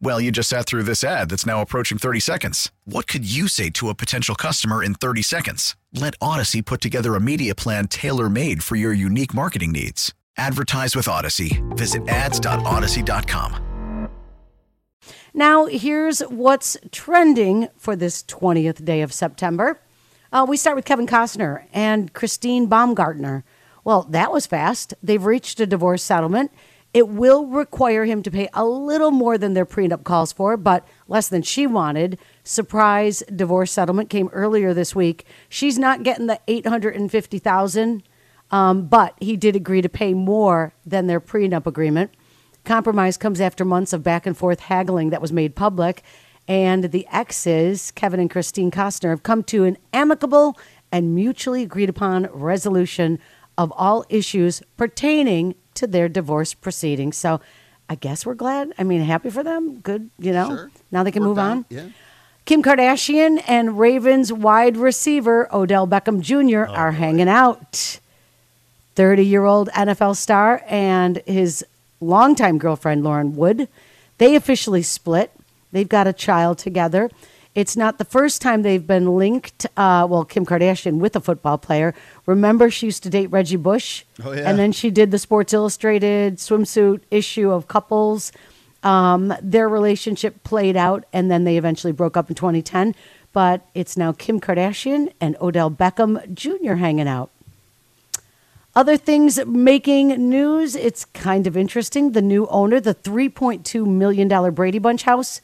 Well, you just sat through this ad that's now approaching 30 seconds. What could you say to a potential customer in 30 seconds? Let Odyssey put together a media plan tailor made for your unique marketing needs. Advertise with Odyssey. Visit ads.odyssey.com. Now, here's what's trending for this 20th day of September. Uh, we start with Kevin Costner and Christine Baumgartner. Well, that was fast. They've reached a divorce settlement. It will require him to pay a little more than their prenup calls for, but less than she wanted. Surprise divorce settlement came earlier this week. She's not getting the 850,000, um, but he did agree to pay more than their prenup agreement. Compromise comes after months of back and forth haggling that was made public, and the exes, Kevin and Christine Costner, have come to an amicable and mutually agreed upon resolution of all issues pertaining to their divorce proceedings. So I guess we're glad. I mean, happy for them. Good, you know. Sure. Now they can Worked move out, on. Yeah. Kim Kardashian and Ravens wide receiver Odell Beckham Jr. Oh, are hanging out. 30 year old NFL star and his longtime girlfriend, Lauren Wood, they officially split. They've got a child together. It's not the first time they've been linked. Uh, well, Kim Kardashian with a football player. Remember, she used to date Reggie Bush, Oh, yeah. and then she did the Sports Illustrated swimsuit issue of couples. Um, their relationship played out, and then they eventually broke up in 2010. But it's now Kim Kardashian and Odell Beckham Jr. hanging out. Other things making news, it's kind of interesting. The new owner, the $3.2 million Brady Bunch house,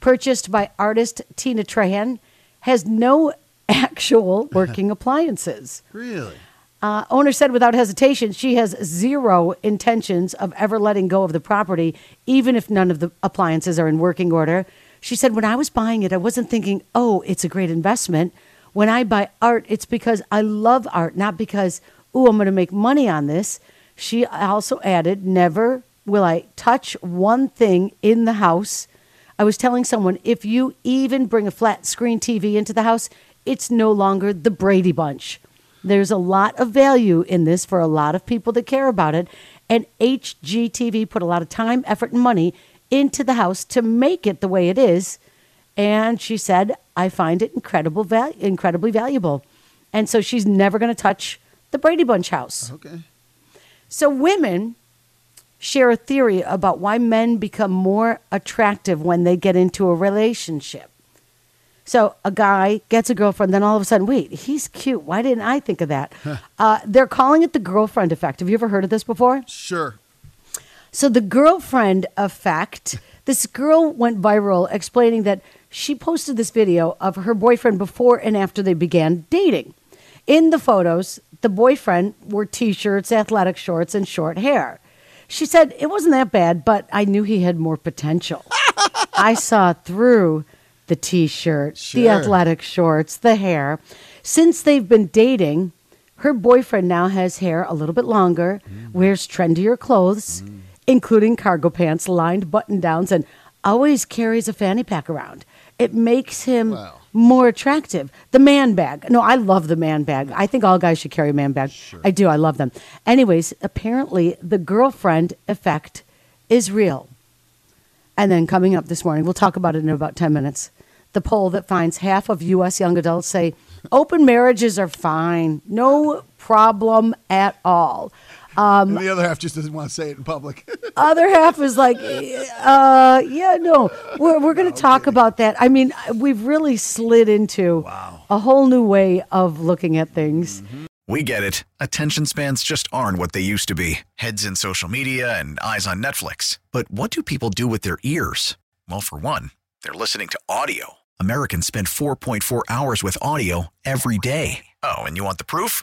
purchased by artist Tina Trahan, has no actual working appliances. Really? Uh, owner said without hesitation she has zero intentions of ever letting go of the property, even if none of the appliances are in working order. She said, When I was buying it, I wasn't thinking, oh, it's a great investment. When I buy art, it's because I love art, not because, oh, I'm going to make money on this. She also added, Never will I touch one thing in the house. I was telling someone, if you even bring a flat screen TV into the house, it's no longer the Brady Bunch. There's a lot of value in this for a lot of people that care about it. And HGTV put a lot of time, effort, and money into the house to make it the way it is. And she said, I find it incredible val- incredibly valuable. And so she's never going to touch the Brady Bunch house. Okay. So women share a theory about why men become more attractive when they get into a relationship. So a guy gets a girlfriend, then all of a sudden, wait, he's cute. Why didn't I think of that? uh, they're calling it the girlfriend effect. Have you ever heard of this before? Sure. So the girlfriend effect. This girl went viral explaining that she posted this video of her boyfriend before and after they began dating. In the photos, the boyfriend wore t-shirts, athletic shorts, and short hair. She said it wasn't that bad, but I knew he had more potential. I saw through the t-shirt, the athletic shorts, the hair. Since they've been dating, her boyfriend now has hair a little bit longer, mm. wears trendier clothes, mm. including cargo pants, lined button downs, and always carries a fanny pack around. It makes him Wow. More attractive. The man bag. No, I love the man bag. I think all guys should carry a man bag. I do. I love them. Anyways, apparently the girlfriend effect is real. And then coming up this morning, we'll talk about it in about 10 minutes. The poll that finds half of U.S. young adults say open marriages are fine, no problem at all. and um, the other half just doesn't want to say it in public. Other half is like, uh, yeah, no, we're, we're going to talk about that. I mean, we've really slid into a whole new way of looking at things. We get it. Attention spans just aren't what they used to be heads in social media and eyes on Netflix. But what do people do with their ears? Well, for one, they're listening to audio. Americans spend 4.4 hours with audio every day. Oh, and you want the proof?